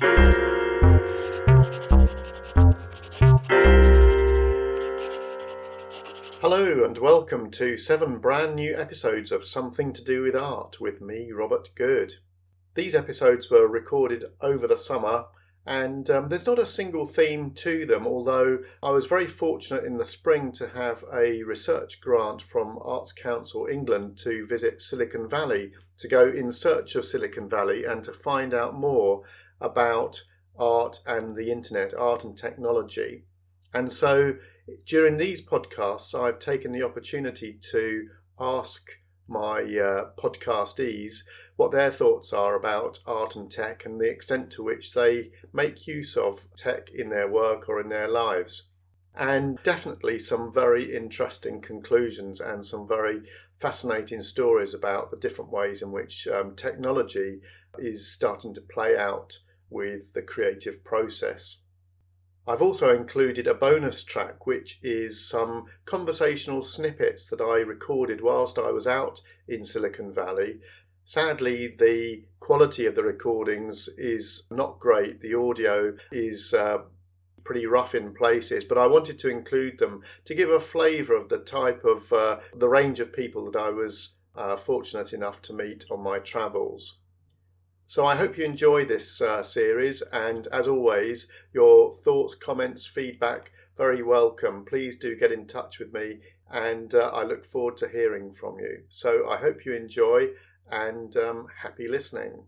Hello, and welcome to seven brand new episodes of Something to Do with Art with me, Robert Good. These episodes were recorded over the summer, and um, there's not a single theme to them, although I was very fortunate in the spring to have a research grant from Arts Council England to visit Silicon Valley, to go in search of Silicon Valley and to find out more about art and the internet, art and technology. And so during these podcasts, I've taken the opportunity to ask my uh, podcastees what their thoughts are about art and tech and the extent to which they make use of tech in their work or in their lives. And definitely some very interesting conclusions and some very fascinating stories about the different ways in which um, technology is starting to play out with the creative process. I've also included a bonus track, which is some conversational snippets that I recorded whilst I was out in Silicon Valley. Sadly, the quality of the recordings is not great. The audio is uh, pretty rough in places, but I wanted to include them to give a flavour of the type of uh, the range of people that I was uh, fortunate enough to meet on my travels. So I hope you enjoy this uh, series, and as always, your thoughts, comments, feedback, very welcome. Please do get in touch with me, and uh, I look forward to hearing from you. So I hope you enjoy, and um, happy listening.